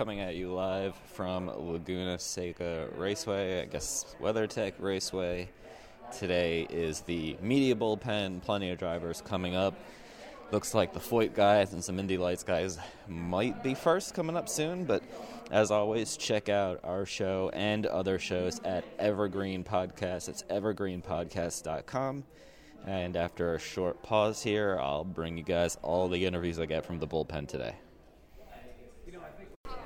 Coming at you live from Laguna Seca Raceway, I guess WeatherTech Raceway. Today is the media bullpen. Plenty of drivers coming up. Looks like the Foyt guys and some Indy Lights guys might be first coming up soon, but as always, check out our show and other shows at Evergreen Podcast. It's evergreenpodcast.com. And after a short pause here, I'll bring you guys all the interviews I get from the bullpen today.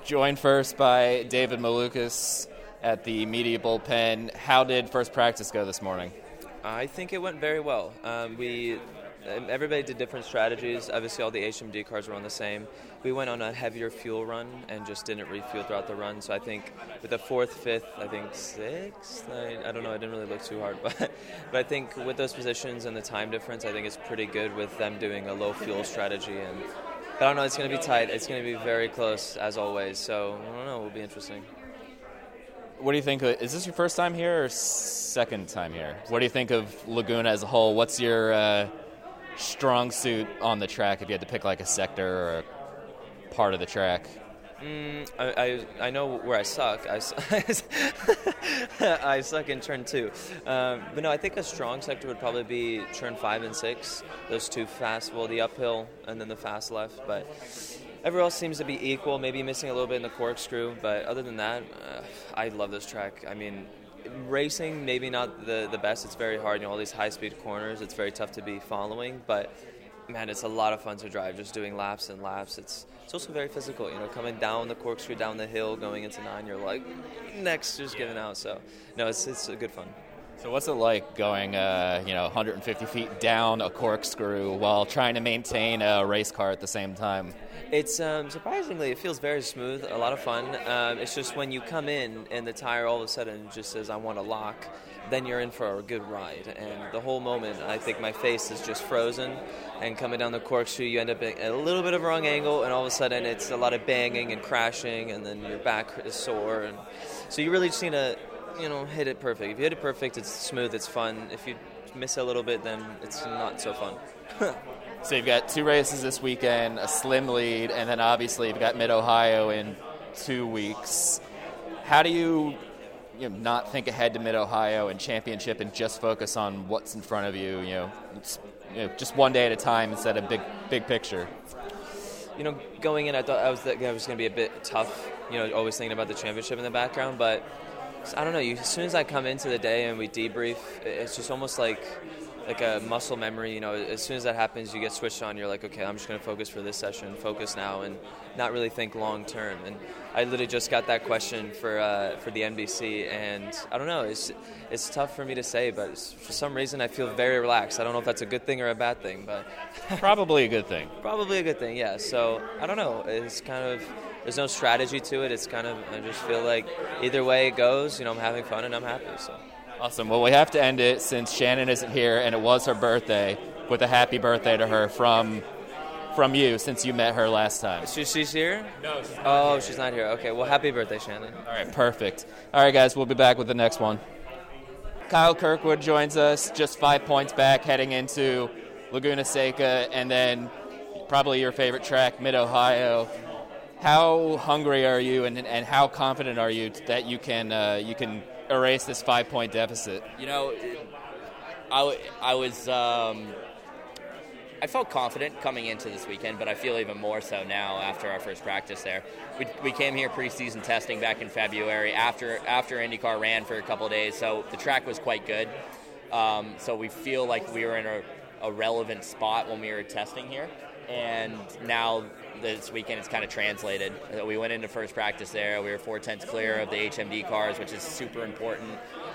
Joined first by David Malukas at the media bullpen. How did first practice go this morning? I think it went very well. Um, we um, everybody did different strategies. Obviously, all the HMD cars were on the same. We went on a heavier fuel run and just didn't refuel throughout the run. So I think with the fourth, fifth, I think sixth. I, I don't know. I didn't really look too hard, but but I think with those positions and the time difference, I think it's pretty good with them doing a low fuel strategy. And but I don't know. It's going to be tight. It's going to be very close as always. So I don't know. It will be interesting. What do you think? Is this your first time here or second time here? What do you think of Laguna as a whole? What's your uh, strong suit on the track if you had to pick like a sector or a part of the track? Mm, I, I, I know where I suck. I, I suck in turn two. Um, but no, I think a strong sector would probably be turn five and six. Those two fast, well, the uphill and then the fast left. But everywhere else seems to be equal. Maybe missing a little bit in the corkscrew. But other than that, uh, I love this track. I mean, racing maybe not the, the best. It's very hard. You know, all these high speed corners. It's very tough to be following. But man, it's a lot of fun to drive. Just doing laps and laps. It's it's also very physical. You know, coming down the corkscrew, down the hill, going into nine. You're like next, just giving out. So no, it's it's a good fun. So what's it like going, uh, you know, 150 feet down a corkscrew while trying to maintain a race car at the same time? It's um, surprisingly, it feels very smooth, a lot of fun. Um, it's just when you come in and the tire all of a sudden just says, I want to lock, then you're in for a good ride. And the whole moment, I think my face is just frozen. And coming down the corkscrew, you end up at a little bit of a wrong angle, and all of a sudden it's a lot of banging and crashing, and then your back is sore. And so you really just need to, you know, hit it perfect. If you hit it perfect, it's smooth, it's fun. If you miss a little bit, then it's not so fun. So you've got two races this weekend, a slim lead, and then obviously you've got Mid Ohio in two weeks. How do you, you know, not think ahead to Mid Ohio and championship and just focus on what's in front of you? You know, you know, just one day at a time instead of big big picture. you know, going in, I thought I was that was going to be a bit tough. You know, always thinking about the championship in the background, but I don't know. You, as soon as I come into the day and we debrief, it's just almost like like a muscle memory. You know, as soon as that happens, you get switched on. You're like, okay, I'm just going to focus for this session, focus now, and not really think long term. And I literally just got that question for uh, for the NBC, and I don't know. It's it's tough for me to say, but for some reason, I feel very relaxed. I don't know if that's a good thing or a bad thing, but Probably a good thing. Probably a good thing, yeah. So I don't know. It's kind of there's no strategy to it. It's kind of I just feel like either way it goes, you know, I'm having fun and I'm happy. So Awesome. Well, we have to end it since Shannon isn't here and it was her birthday with a happy birthday to her from from you since you met her last time. she, she's here. No. She's oh, she's not here. Okay. Well, happy birthday, Shannon. All right, perfect. All right, guys, we'll be back with the next one. Kyle Kirkwood joins us, just five points back, heading into Laguna Seca, and then probably your favorite track, Mid Ohio. How hungry are you, and, and how confident are you that you can uh, you can erase this five point deficit? You know, I, I was. Um, I felt confident coming into this weekend, but I feel even more so now after our first practice there. We, we came here preseason testing back in February after after IndyCar ran for a couple days, so the track was quite good. Um, so we feel like we were in a, a relevant spot when we were testing here, and now this weekend it's kind of translated. We went into first practice there. We were four tenths clear of the HMD cars, which is super important.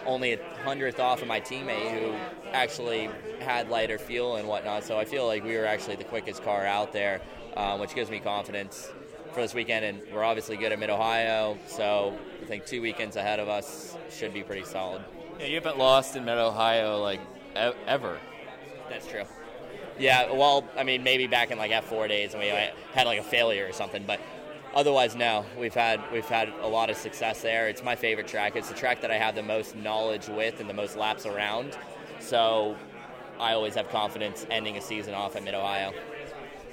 Only a hundredth off of my teammate who actually had lighter fuel and whatnot. So I feel like we were actually the quickest car out there, um, which gives me confidence for this weekend. And we're obviously good at Mid Ohio, so I think two weekends ahead of us should be pretty solid. Yeah, you haven't lost in Mid Ohio like e- ever. That's true. Yeah, well, I mean, maybe back in like F4 days when we had like a failure or something, but otherwise, no. We've had we've had a lot of success there. It's my favorite track. It's the track that I have the most knowledge with and the most laps around. So I always have confidence ending a season off at Mid Ohio.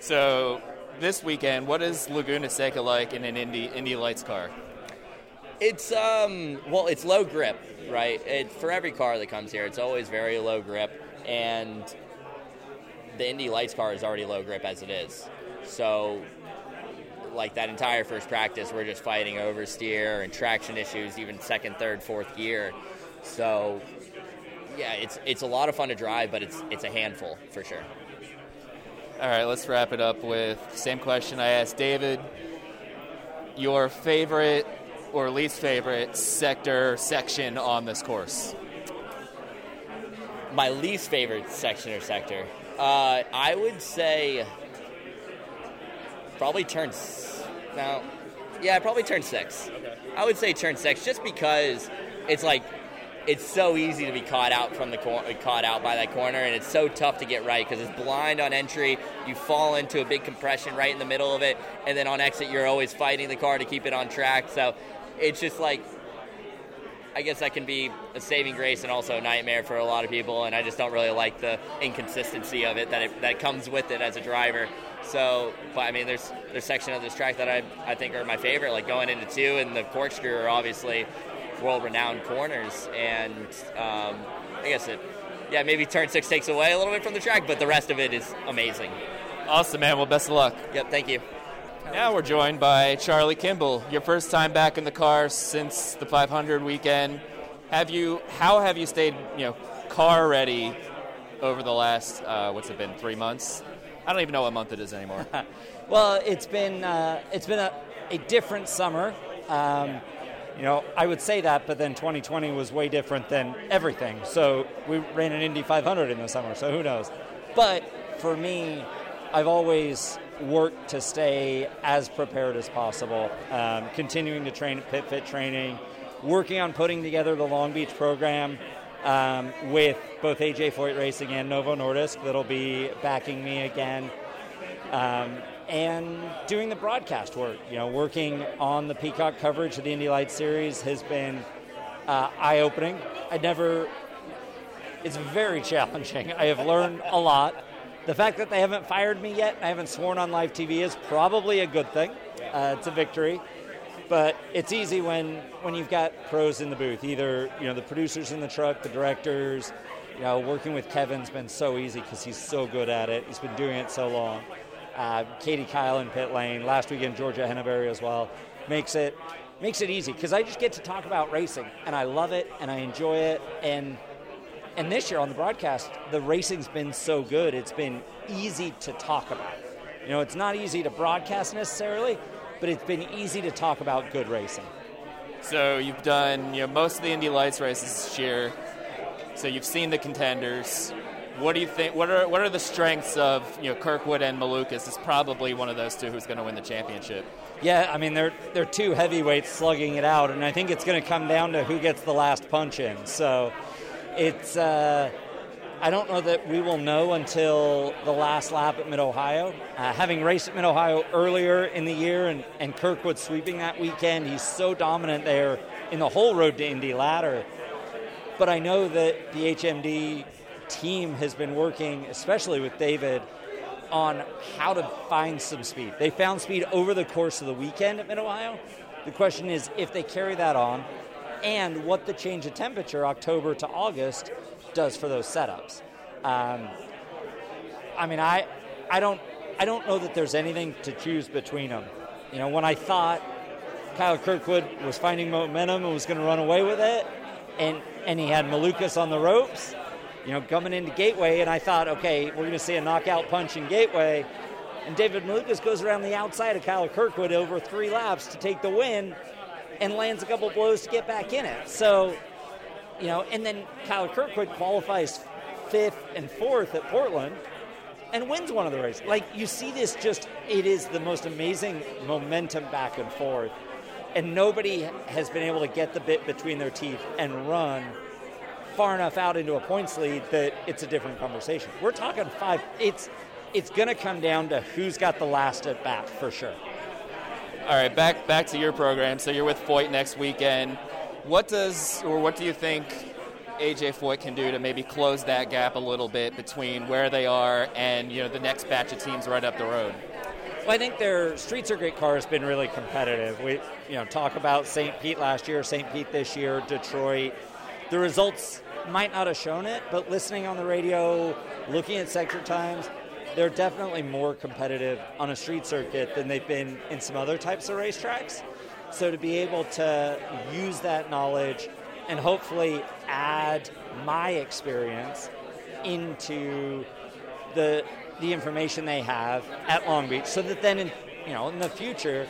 So this weekend, what is Laguna Seca like in an Indy Indy Lights car? It's um well, it's low grip, right? It, for every car that comes here, it's always very low grip, and the Indy Lights car is already low grip as it is. So, like that entire first practice, we're just fighting oversteer and traction issues, even second, third, fourth gear. So, yeah, it's it's a lot of fun to drive, but it's it's a handful for sure. All right, let's wrap it up with the same question I asked David. Your favorite or least favorite sector section on this course? My least favorite section or sector, uh, I would say probably turn now. no, yeah, probably turn six. I would say turn six, just because it's like it's so easy to be caught out from the cor- caught out by that corner, and it's so tough to get right because it's blind on entry. You fall into a big compression right in the middle of it, and then on exit you're always fighting the car to keep it on track. So it's just like I guess that can be a saving grace and also a nightmare for a lot of people, and I just don't really like the inconsistency of it that it, that comes with it as a driver. So, but I mean, there's there's section of this track that I I think are my favorite, like going into two and the corkscrew are obviously world-renowned corners, and um, I guess it, yeah, maybe turn six takes away a little bit from the track, but the rest of it is amazing. Awesome, man. Well, best of luck. Yep, thank you. Now we're joined by Charlie Kimball. Your first time back in the car since the 500 weekend. Have you? How have you stayed? You know, car ready over the last uh, what's it been? Three months. I don't even know what month it is anymore. Well, it's been uh, it's been a, a different summer. Um, you know, I would say that, but then 2020 was way different than everything. So we ran an Indy 500 in the summer. So who knows? But for me, I've always worked to stay as prepared as possible. Um, continuing to train at Pit Fit Training, working on putting together the Long Beach program. Um, with both AJ Foyt Racing and Novo Nordisk, that'll be backing me again um, and doing the broadcast work. You know, working on the Peacock coverage of the Indy Lights series has been uh, eye-opening. I never. It's very challenging. I have learned a lot. The fact that they haven't fired me yet, I haven't sworn on live TV, is probably a good thing. Uh, it's a victory. But it's easy when when you've got pros in the booth. Either you know the producers in the truck, the directors. You know, working with Kevin's been so easy because he's so good at it. He's been doing it so long. Uh, Katie Kiel in pit lane last weekend, Georgia Henneberry as well makes it makes it easy because I just get to talk about racing and I love it and I enjoy it and and this year on the broadcast the racing's been so good it's been easy to talk about. You know, it's not easy to broadcast necessarily, but it's been easy to talk about good racing. so you've done you know most of the Indy Lights races this year. So you've seen the contenders. What do you think? What are what are the strengths of you know Kirkwood and Malukas? Is probably one of those two who's going to win the championship. Yeah, I mean they're they're two heavyweights slugging it out, and I think it's going to come down to who gets the last punch in. So it's uh, I don't know that we will know until the last lap at Mid Ohio. Uh, having raced at Mid Ohio earlier in the year, and, and Kirkwood sweeping that weekend, he's so dominant there in the whole road to Indy ladder. But I know that the HMD team has been working, especially with David, on how to find some speed. They found speed over the course of the weekend at Mid Ohio. The question is if they carry that on and what the change of temperature October to August does for those setups. Um, I mean, I I don't I don't know that there's anything to choose between them. You know, when I thought Kyle Kirkwood was finding momentum and was going to run away with it, and and he had Malukas on the ropes, you know, coming into Gateway, and I thought, okay, we're going to see a knockout punch in Gateway, and David Malukas goes around the outside of Kyle Kirkwood over three laps to take the win, and lands a couple blows to get back in it. So, you know, and then Kyle Kirkwood qualifies fifth and fourth at Portland and wins one of the races. Like you see this just it is the most amazing momentum back and forth. And nobody has been able to get the bit between their teeth and run far enough out into a points lead that it's a different conversation. We're talking five it's it's going to come down to who's got the last at bat for sure. All right, back back to your program. So you're with Foyt next weekend. What does or what do you think AJ Foyt can do to maybe close that gap a little bit between where they are and you know the next batch of teams right up the road? Well, I think their street circuit car has been really competitive. We, you know, talk about St. Pete last year, St. Pete this year, Detroit. The results might not have shown it, but listening on the radio, looking at sector times, they're definitely more competitive on a street circuit than they've been in some other types of racetracks. So to be able to use that knowledge and hopefully add my experience into the the information they have at Long Beach, so that then in you know in the future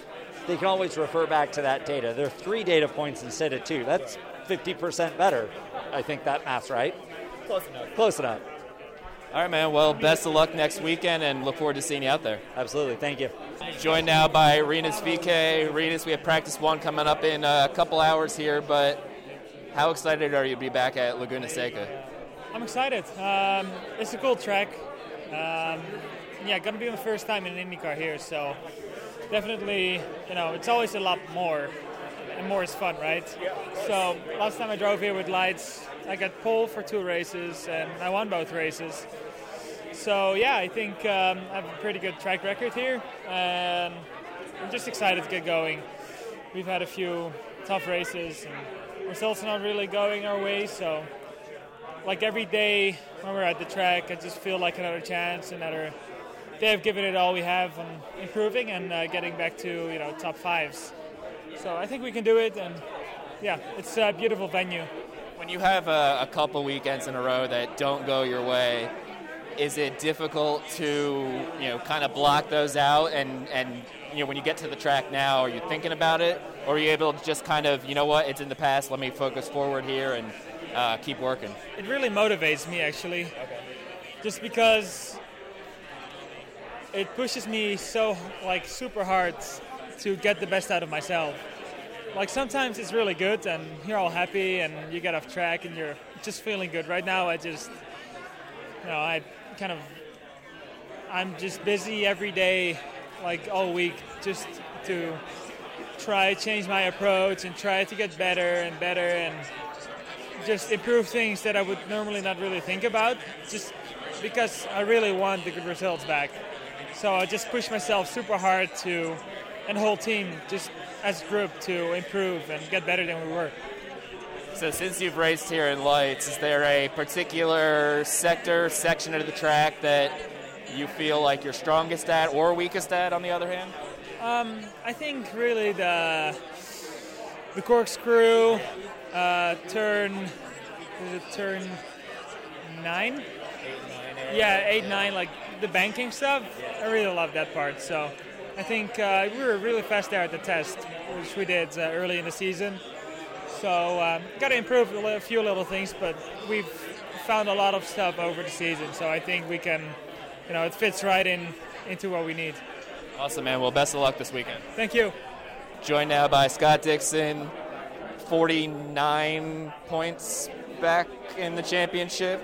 they can always refer back to that data. There are three data points instead of two. That's 50% better. I think that math's right. Close enough. Close enough. All right, man. Well, best of luck next weekend, and look forward to seeing you out there. Absolutely. Thank you. Joined now by Rinus VeeKay. Rinus, we have practice one coming up in a couple hours here, but how excited are you to be back at Laguna Seca? I'm excited. Um, it's a cool track. Um, yeah, gonna be my first time in an IndyCar here, so definitely, you know, it's always a lot more, and more is fun, right? So last time I drove here with lights, I got pole for two races, and I won both races. So yeah, I think um, I have a pretty good track record here, and I'm just excited to get going. We've had a few tough races, and results are not really going our way, so like every day when we're at the track, I just feel like another chance, another day of giving it all we have on improving and uh, getting back to you know top fives. So I think we can do it, and yeah, it's a beautiful venue. When you have a, a couple weekends in a row that don't go your way, is it difficult to you know kind of block those out and and you know when you get to the track now, are you thinking about it, or are you able to just kind of you know what it's in the past, let me focus forward here and uh, keep working? It really motivates me actually, just because it pushes me so like super hard to get the best out of myself. Like sometimes it's really good and you're all happy and you get off track and you're just feeling good. Right now I just you know, I kind of I'm just busy every day like all week just to try change my approach and try to get better and better and just improve things that I would normally not really think about just because I really want the good results back. So I just push myself super hard to, and the whole team, just as a group, to improve and get better than we were. So since you've raced here in lights, is there a particular sector, section of the track that you feel like you're strongest at or weakest at? On the other hand, Um, I think really the the corkscrew uh, turn is it turn nine? Yeah, eight nine, like the banking stuff. I really love that part. So I think uh, we were really fast there at the test, which we did uh, early in the season. So um, got to improve a few little things, but we've found a lot of stuff over the season. So I think we can, you know, it fits right in into what we need. awesome, man. Well, best of luck this weekend. Thank you. Joined now by Scott Dixon, 49 points back in the championship.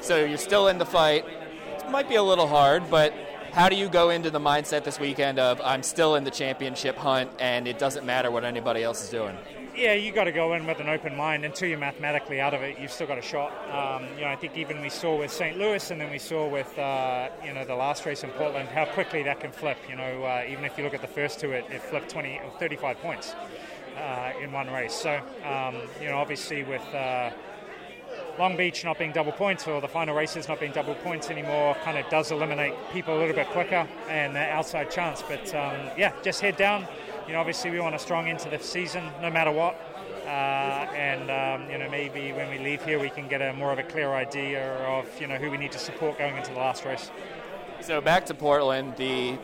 So you're still in the fight. It might be a little hard, but how do you go into the mindset this weekend of I'm still in the championship hunt and it doesn't matter what anybody else is doing? Yeah, you got to go in with an open mind. Until you're mathematically out of it, you've still got a shot. Um, you know, I think even we saw with St. Louis, and then we saw with uh, you know the last race in Portland how quickly that can flip. You know, uh, even if you look at the first two, it, it flipped 20 or 35 points uh, in one race. So um, you know, obviously with uh, Long Beach not being double points or the final races not being double points anymore kind of does eliminate people a little bit quicker and that outside chance. But um, yeah, just head down. You know, obviously we want a strong into the season no matter what. Uh, and um, you know maybe when we leave here we can get a more of a clear idea of you know who we need to support going into the last race. So back to Portland, the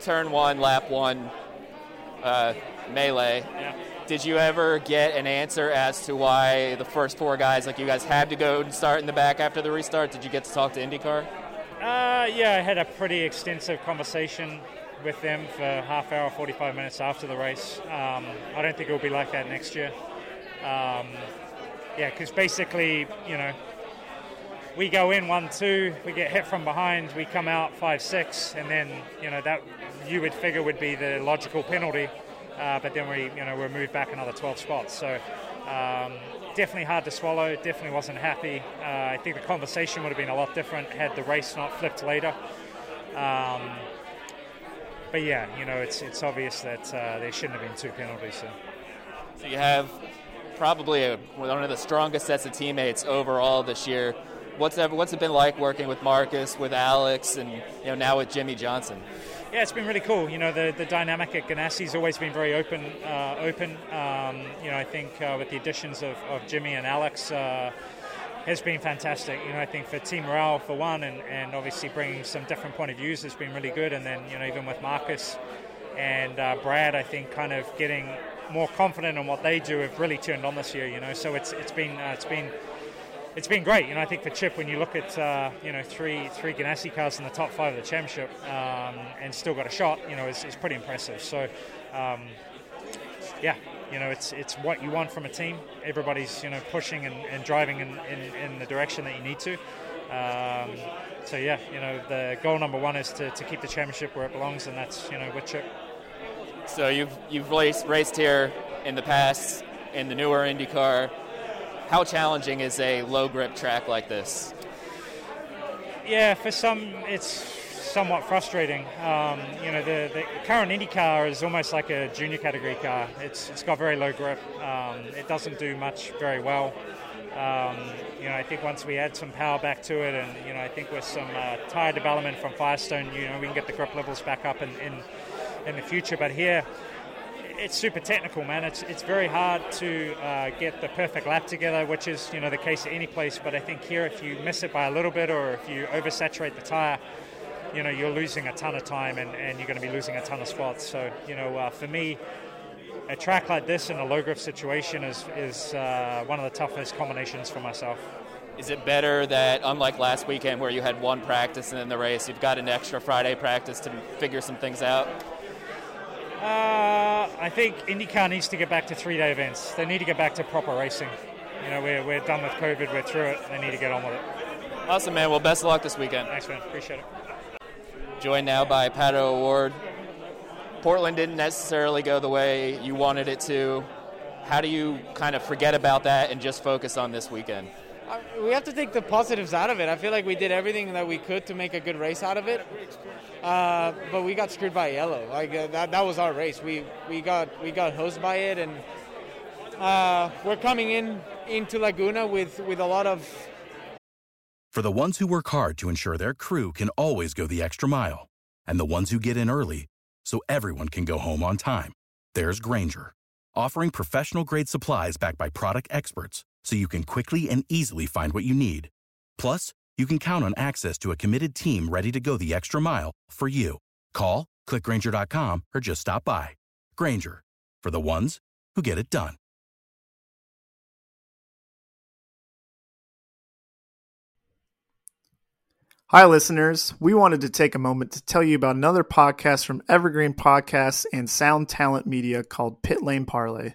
turn one, lap one uh, melee. Yeah. Did you ever get an answer as to why the first four guys, like you guys, had to go and start in the back after the restart? Did you get to talk to IndyCar? Uh, yeah, I had a pretty extensive conversation with them for half hour, 45 minutes after the race. Um, I don't think it will be like that next year. Um, yeah, because basically, you know, we go in one two, we get hit from behind, we come out five six, and then you know that you would figure would be the logical penalty, uh, but then we you know we're moved back another 12 spots. So um, definitely hard to swallow. Definitely wasn't happy. Uh, I think the conversation would have been a lot different had the race not flipped later. Um, but yeah, you know it's it's obvious that uh, there shouldn't have been two penalties. So. So you have probably a, one of the strongest sets of teammates overall this year. What's ever, what's it been like working with Marcus, with Alex, and you know now with Jimmie Johnson? Yeah, it's been really cool. You know, the, the dynamic at Ganassi's always been very open. Uh, open. Um, you know, I think uh, with the additions of, of Jimmy and Alex, uh, has been fantastic. You know, I think for team morale for one, and, and obviously bringing some different point of views has been really good. And then you know, even with Marcus and uh, Brad, I think kind of getting more confident in what they do have really turned on this year. You know, so it's it's been uh, it's been it's been great. You know, I think for Chip, when you look at uh, you know three three Ganassi cars in the top five of the championship um, and still got a shot, you know, is, is pretty impressive. So, um, yeah, you know, it's it's what you want from a team. Everybody's you know pushing and, and driving in, in, in, the direction that you need to. Um, so yeah, you know, the goal number one is to, to keep the championship where it belongs, and that's you know with Chip. So you've you've raced, raced here in the past in the newer IndyCar. How challenging is a low grip track like this? Yeah, for some it's somewhat frustrating. Um, you know, the, the current Indy car is almost like a junior category car. It's, it's got very low grip. Um, it doesn't do much very well. Um, you know, I think once we add some power back to it, and you know, I think with some uh, tire development from Firestone, you know, we can get the grip levels back up in, in, in the future. But here, it's super technical, man. It's it's very hard to uh, get the perfect lap together, which is you know the case at any place. But I think here, if you miss it by a little bit, or if you oversaturate the tire, you know you're losing a ton of time, and, and you're going to be losing a ton of spots. So you know, uh, for me, a track like this in a low grip situation is is uh, one of the toughest combinations for myself. Is it better that, unlike last weekend where you had one practice and then the race, you've got an extra Friday practice to figure some things out? Uh, I think IndyCar needs to get back to three-day events. They need to get back to proper racing. You know, we're, we're done with COVID. We're through it. They need to get on with it. Awesome, man. Well, best of luck this weekend. Thanks, man. Appreciate it. Joined now by Pato O'Ward. Portland didn't necessarily go the way you wanted it to. How do you kind of forget about that and just focus on this weekend? We have to take the positives out of it. I feel like we did everything that we could to make a good race out of it. Uh, but we got screwed by yellow. Like uh, that, that was our race. We we got we got hosed by it, and uh, we're coming in into Laguna with with a lot of. For the ones who work hard to ensure their crew can always go the extra mile, and the ones who get in early so everyone can go home on time, there's Grainger, offering professional grade supplies backed by product experts, so you can quickly and easily find what you need. Plus you can count on access to a committed team ready to go the extra mile for you. Call, clickgranger.com, or just stop by. Grainger, for the ones who get it done. Hi, listeners. We wanted to take a moment to tell you about another podcast from Evergreen Podcasts and Sound Talent Media called Pit Lane Parlay.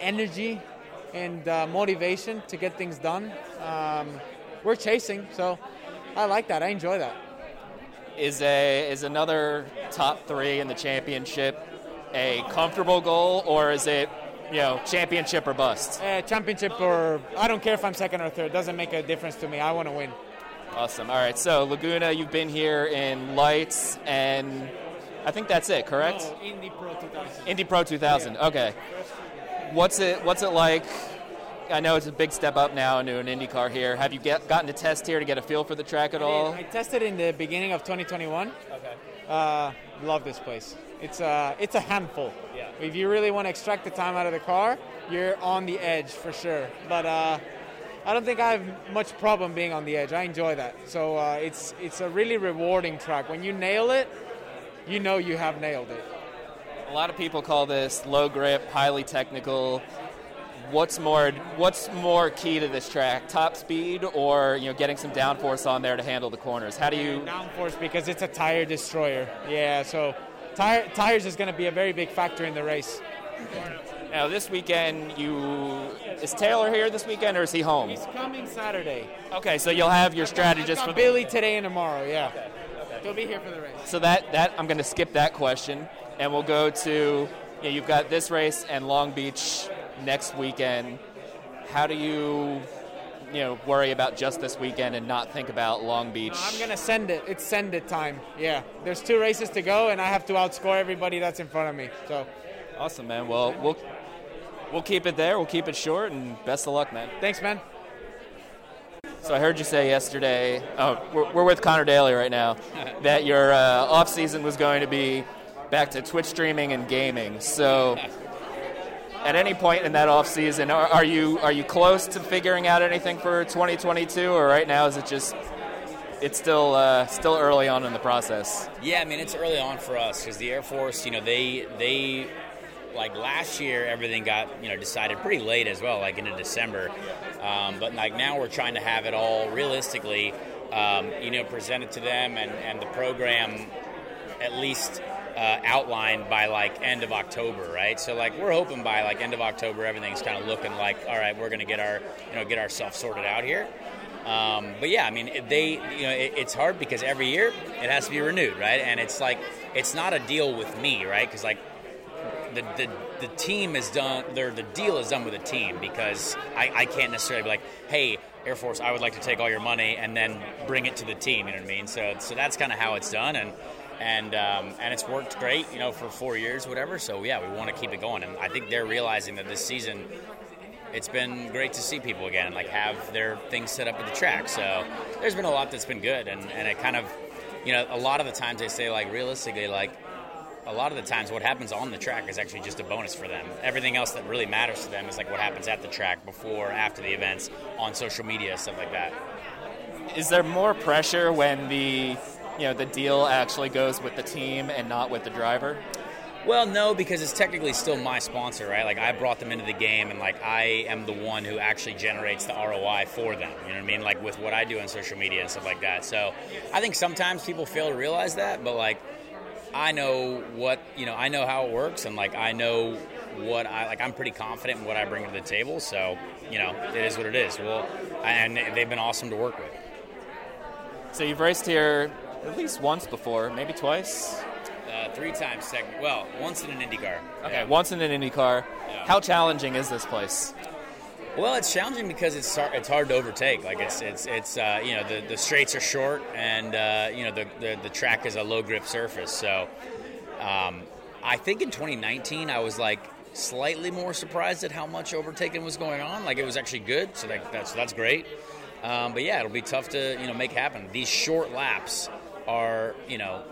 Energy and uh, motivation to get things done. Um, we're chasing. So I like that. I enjoy that. Is a is another top three in the championship a comfortable goal, or is it you know championship or bust? Uh, championship or I don't care if I'm second or third. Doesn't make a difference to me. I want to win. Awesome. All right. So Laguna, you've been here in lights, and I think that's it. Correct? No, Indy Pro 2000. Indy Pro 2000. Okay. What's it What's it like? I know it's a big step up now into an IndyCar here. Have you get, gotten to test here to get a feel for the track at all? I tested in the beginning of 2021. Okay. Uh, love this place. It's a it's a handful. Yeah. If you really want to extract the time out of the car, you're on the edge for sure. But uh, I don't think I have much problem being on the edge. I enjoy that. So uh, it's it's a really rewarding track. When you nail it, you know you have nailed it. A lot of people call this low grip, highly technical. What's more What's more key to this track? Top speed, or you know, getting some downforce on there to handle the corners? How do you downforce because it's a tire destroyer? Yeah, so tire, tires is going to be a very big factor in the race. Now this weekend, you is Taylor here this weekend, or is he home? He's coming Saturday. Okay, so you'll have your strategist I've for got Billy today and tomorrow. Yeah, he'll be here for the race. So that that I'm going to skip that question, and we'll go to you know, you've got this race and Long Beach next weekend. How do you you know worry about just this weekend and not think about Long Beach? I'm going to send it. It's send it time. Yeah, there's two races to go, and I have to outscore everybody that's in front of me. So Awesome, man. Well, we'll we'll keep it there. We'll keep it short, and best of luck, man. thanks, man. So I heard you say yesterday. Oh, we're, we're with Conor Daly right now. that your uh, off season was going to be back to Twitch streaming and gaming. So, at any point in that off season, are, are you are you close to figuring out anything for 2022, or right now is it just it's still uh, still early on in the process? Yeah, I mean it's early on for us because the Air Force, you know, they they like last year everything got you know decided pretty late as well, like into December. Um, but like now we're trying to have it all realistically, um, you know, presented to them and and the program at least. Uh, outlined by like end of October, right? So like we're hoping by like end of October everything's kind of looking like all right, we're to get our you know get ourselves sorted out here. Um, but yeah, I mean, they, you know, it, it's hard because every year it has to be renewed, right? And it's like, it's not a deal with me, right? Because like, the, the, the team is done, their, the deal is done with the team because I, I can't necessarily be like, hey, Air Force, I would like to take all your money and then bring it to the team, you know what I mean? So, so that's kind of how it's done. And, and, um, and it's worked great, you know, for four years, whatever. So yeah, we want to keep it going. And I think they're realizing that this season, it's been great to see people again, like have their things set up at the track. So there's been a lot that's been good, and, and it kind of, you know, a lot of the times they say like realistically, like a lot of the times what happens on the track is actually just a bonus for them. Everything else that really matters to them is like what happens at the track before, after the events, on social media, stuff like that. Is there more pressure when the you know the deal actually goes with the team and not with the driver? Well, no, because it's technically still my sponsor, right? Like I brought them into the game, and like I am the one who actually generates the ROI for them. You know what I mean? Like with what I do on social media and stuff like that. So I think sometimes people fail to realize that, but like I know what you know. I know how it works, and like I know what I like. I'm pretty confident in what I bring to the table. So you know, it is what it is. Well, and they've been awesome to work with. So you've raced here at least once before, maybe twice. Uh, three times, sec- well, once in an IndyCar. Okay, Yeah. once in an IndyCar. How challenging is this place? Well, it's challenging because it's hard, it's hard to overtake. Like it's it's it's uh, you know the, the straights are short and uh, you know the, the the track is a low grip surface. So um, I think in 2019 I was like slightly more surprised at how much overtaking was going on. Like it was actually good. So that, that's that's great. Um, but yeah, it'll be tough to you know make happen. These short laps are you know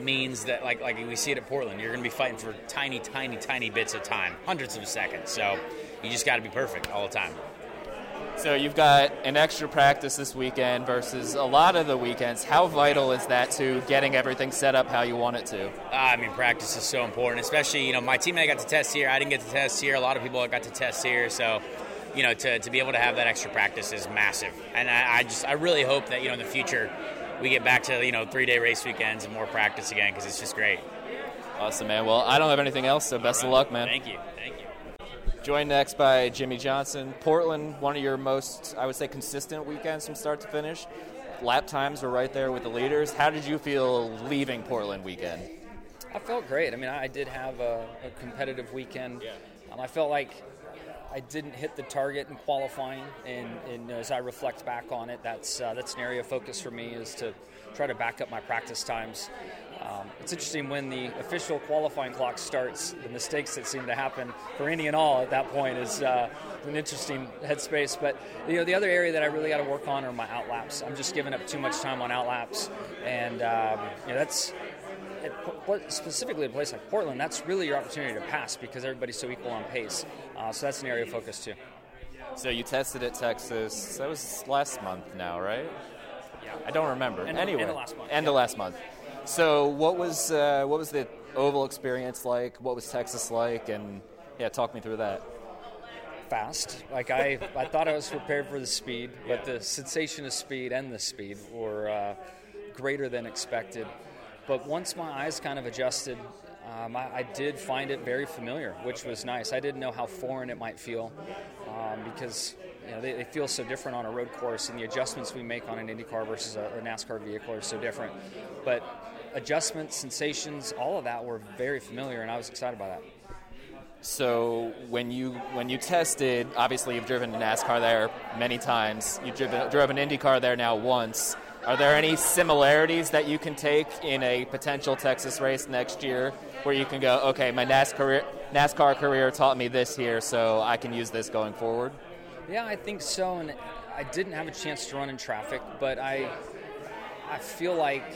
means that like like we see it at Portland, you're going to be fighting for tiny, tiny, tiny bits of time, hundreds of seconds. So you just got to be perfect all the time. So you've got an extra practice this weekend versus a lot of the weekends. How vital is that to getting everything set up how you want it to? Ah, I mean, practice is so important, especially, you know, my teammate got to test here. I didn't get to test here. A lot of people got to test here. So, you know, to, to be able to have that extra practice is massive. And I, I just, I really hope that, you know, in the future we get back to, you know, three day race weekends and more practice again because it's just great. Awesome, man. Well, I don't have anything else, so best of luck, man. Thank you. Thank you. Joined next by Jimmie Johnson. Portland, one of your most, I would say, consistent weekends from start to finish. Lap times were right there with the leaders. How did you feel leaving Portland weekend? I felt great. I mean, I did have a, a competitive weekend. Um, I felt like I didn't hit the target in qualifying, and, and as I reflect back on it, that's uh, that's an area of focus for me is to try to back up my practice times. Um, it's interesting when the official qualifying clock starts, the mistakes that seem to happen for any and all at that point is uh, an interesting headspace. But you know, the other area that I really got to work on are my outlaps. I'm just giving up too much time on outlaps, and um, you know that's at, specifically a place like Portland, that's really your opportunity to pass because everybody's so equal on pace. Uh, so that's an area of focus too. So you tested at Texas. That was last month now, right? Yeah. I don't remember. End, anyway, end of last month. End yeah. of last month. So what was uh, what was the oval experience like? What was Texas like? And yeah, talk me through that. Fast. Like I, I thought I was prepared for the speed, but the sensation of speed and the speed were uh, greater than expected. But once my eyes kind of adjusted, um, I, I, did find it very familiar, which was nice. I didn't know how foreign it might feel um, because you know, they, they, feel so different on a road course, and the adjustments we make on an IndyCar versus a, a NASCAR vehicle are so different. But adjustments, sensations, all of that were very familiar, and I was excited by that. So when you when you tested, obviously you've driven a NASCAR there many times. Driven, drove an IndyCar there now once. Are there any similarities that you can take in a potential Texas race next year where you can go, okay, my NASCAR, NASCAR career taught me this here, so I can use this going forward? Yeah, I think so. And I didn't have a chance to run in traffic, but I, I feel like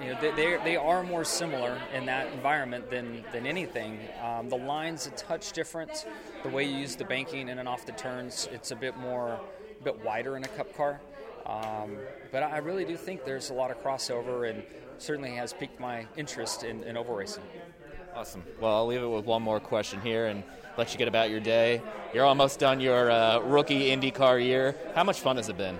you know, they, they, are more similar in that environment than, than anything. Um, the line's a touch different. The way you use the banking in and off the turns, it's a bit more, a bit wider in a cup car. Um, but I really do think there's a lot of crossover and certainly has piqued my interest in, in oval racing. Awesome. Well, I'll leave it with one more question here and let you get about your day. You're almost done your uh, rookie IndyCar year. How much fun has it been?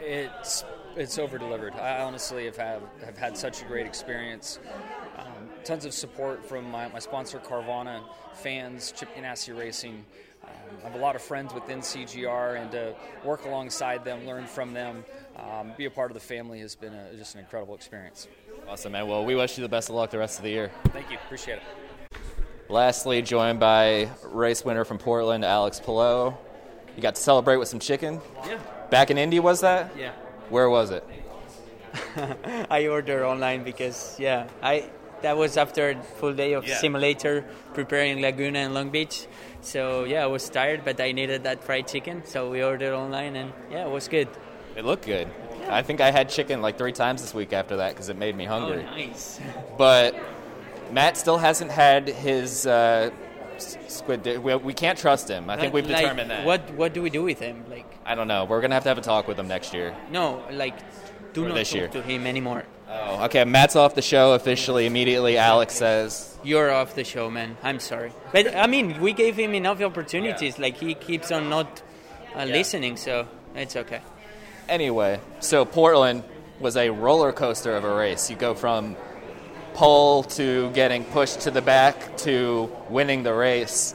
It's it's over delivered. I honestly have, have, have had such a great experience. Um, tons of support from my, my sponsor Carvana, fans, Chip Ganassi Racing, I have a lot of friends within CGR, and to work alongside them, learn from them, um, be a part of the family has been a, just an incredible experience. Awesome, man. Well, we wish you the best of luck the rest of the year. Thank you. Appreciate it. Lastly, joined by race winner from Portland, Alex Palou. You got to celebrate with some chicken? Yeah. Back in Indy, was that? Yeah. Where was it? I ordered online because, yeah, I that was after a full day of Yeah. simulator preparing Laguna and Long Beach. So yeah, I was tired, but I needed that fried chicken, so we ordered online, and yeah, it was good. It looked good. I think I had chicken like three times this week after that because it made me hungry. Oh, nice. But Matt still hasn't had his uh, squid. Di- we, we can't trust him. I think we've Like, determined that. What what do we do with him? Like I don't know. We're gonna have to have a talk with him next year. no, like do Or not talk year. to him anymore. Oh, okay. Matt's off the show officially. Immediately, Alex says. You're off the show, man. I'm sorry, but I mean, we gave him enough opportunities. Like he keeps on not uh, listening, so it's okay. Anyway, so Portland was a roller coaster of a race. You go from pole to getting pushed to the back to winning the race.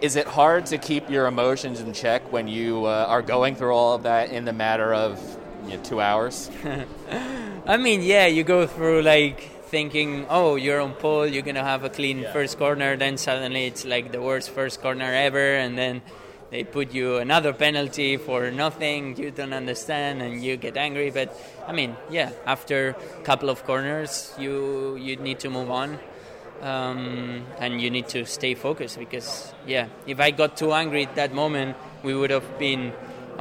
Is it hard to keep your emotions in check when you uh, are going through all of that in the matter of you know, two hours? I mean, yeah, you go through like thinking, oh, you're on pole, you're gonna have a clean first corner, then suddenly it's like the worst first corner ever, and then they put you another penalty for nothing you don't understand, and you get angry. But I mean, yeah, after a couple of corners, you you need to move on. Um, and you need to stay focused because, yeah, if I got too angry at that moment, we would have been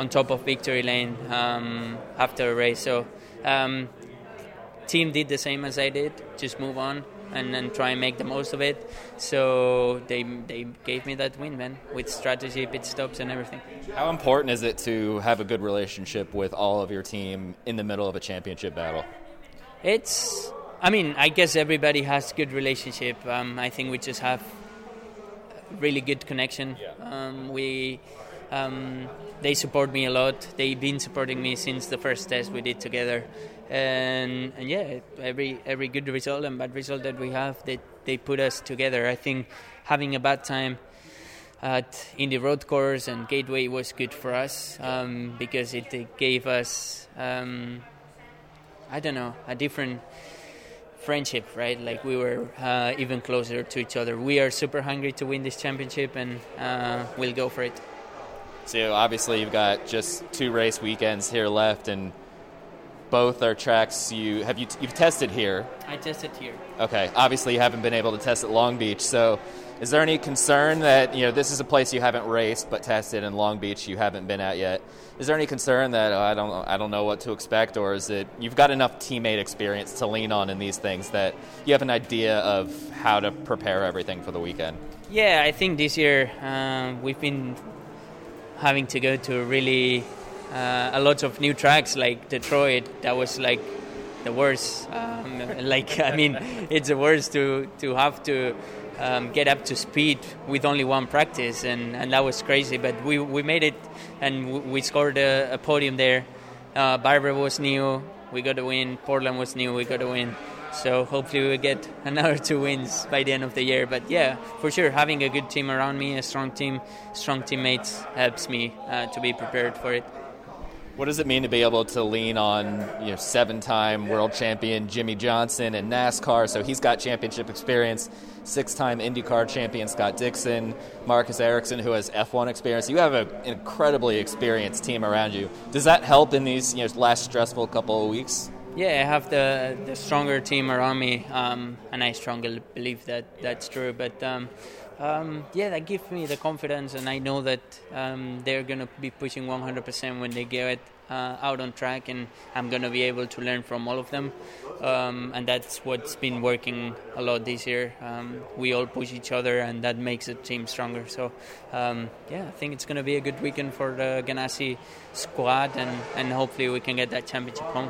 on top of victory lane um, after a race. So, um, team did the same as I did, just move on and then try and make the most of it. So they they gave me that win, man, with strategy, pit stops, and everything. How important is it to have a good relationship with all of your team in the middle of a championship battle? It's, I mean, I guess everybody has good relationship. Um, I think we just have really good connection. Um, we, um, they support me a lot. They've been supporting me since the first test we did together, and and yeah, every every good result and bad result that we have, they they put us together. I think having a bad time. at Indy Road Course and Gateway was good for us um, because it, it, gave us, um, I don't know, a different friendship, right? Like we were uh, even closer to each other. We are super hungry to win this championship and uh, we'll go for it. So obviously you've got just two race weekends here left and both are tracks you have you you've tested here. I tested here. Okay. Obviously you haven't been able to test at Long Beach, so is there any concern that you know this is a place you haven't raced but tested in Long Beach you haven't been at yet? Is there any concern that oh, I don't I don't know what to expect, or is it you've got enough teammate experience to lean on in these things that you have an idea of how to prepare everything for the weekend? Yeah, I think this year uh, we've been having to go to really uh, a lot of new tracks like Detroit. That was like the worst. Um, like I mean, it's the worst to to have to um, get up to speed with only one practice, and, and that was crazy. But we, we made it, and we scored a, a podium there. Uh, Barber was new, we got a win. Portland was new, we got a win. So hopefully we'll get another two wins by the end of the year. But yeah, for sure, having a good team around me, a strong team, strong teammates helps me uh, to be prepared for it. What does it mean to be able to lean on you know seven-time world champion Jimmie Johnson in NASCAR? So he's got championship experience. Six-time IndyCar champion Scott Dixon, Marcus Ericsson, who has F1 experience. You have an incredibly experienced team around you. Does that help in these you know last stressful couple of weeks? Yeah, I have the the stronger team around me, um, and I strongly believe that that's true. But um, um, yeah, that gives me the confidence, and I know that um, they're going to be pushing 100% when they get uh, out on track, and I'm going to be able to learn from all of them. Um, and that's what's been working a lot this year. Um, we all push each other, and that makes the team stronger. So, yeah, I think it's going to be a good weekend for the Ganassi squad, and, and hopefully we can get that championship home.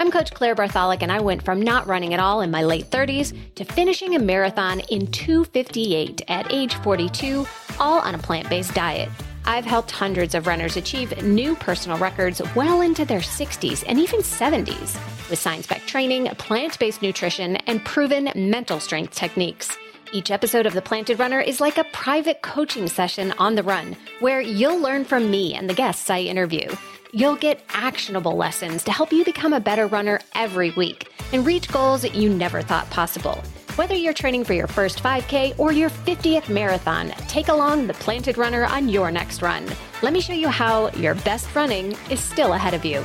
I'm Coach Claire Bartholic, and I went from not running at all in my late 30s to finishing a marathon in 258 at age 42, all on a plant based diet. I've helped hundreds of runners achieve new personal records well into their 60s and even 70s with science backed training, plant based nutrition, and proven mental strength techniques. Each episode of The Planted Runner is like a private coaching session on the run where you'll learn from me and the guests I interview. You'll get actionable lessons to help you become a better runner every week and reach goals you never thought possible. Whether you're training for your first 5K or your 50th marathon, take along the Planted Runner on your next run. Let me show you how your best running is still ahead of you.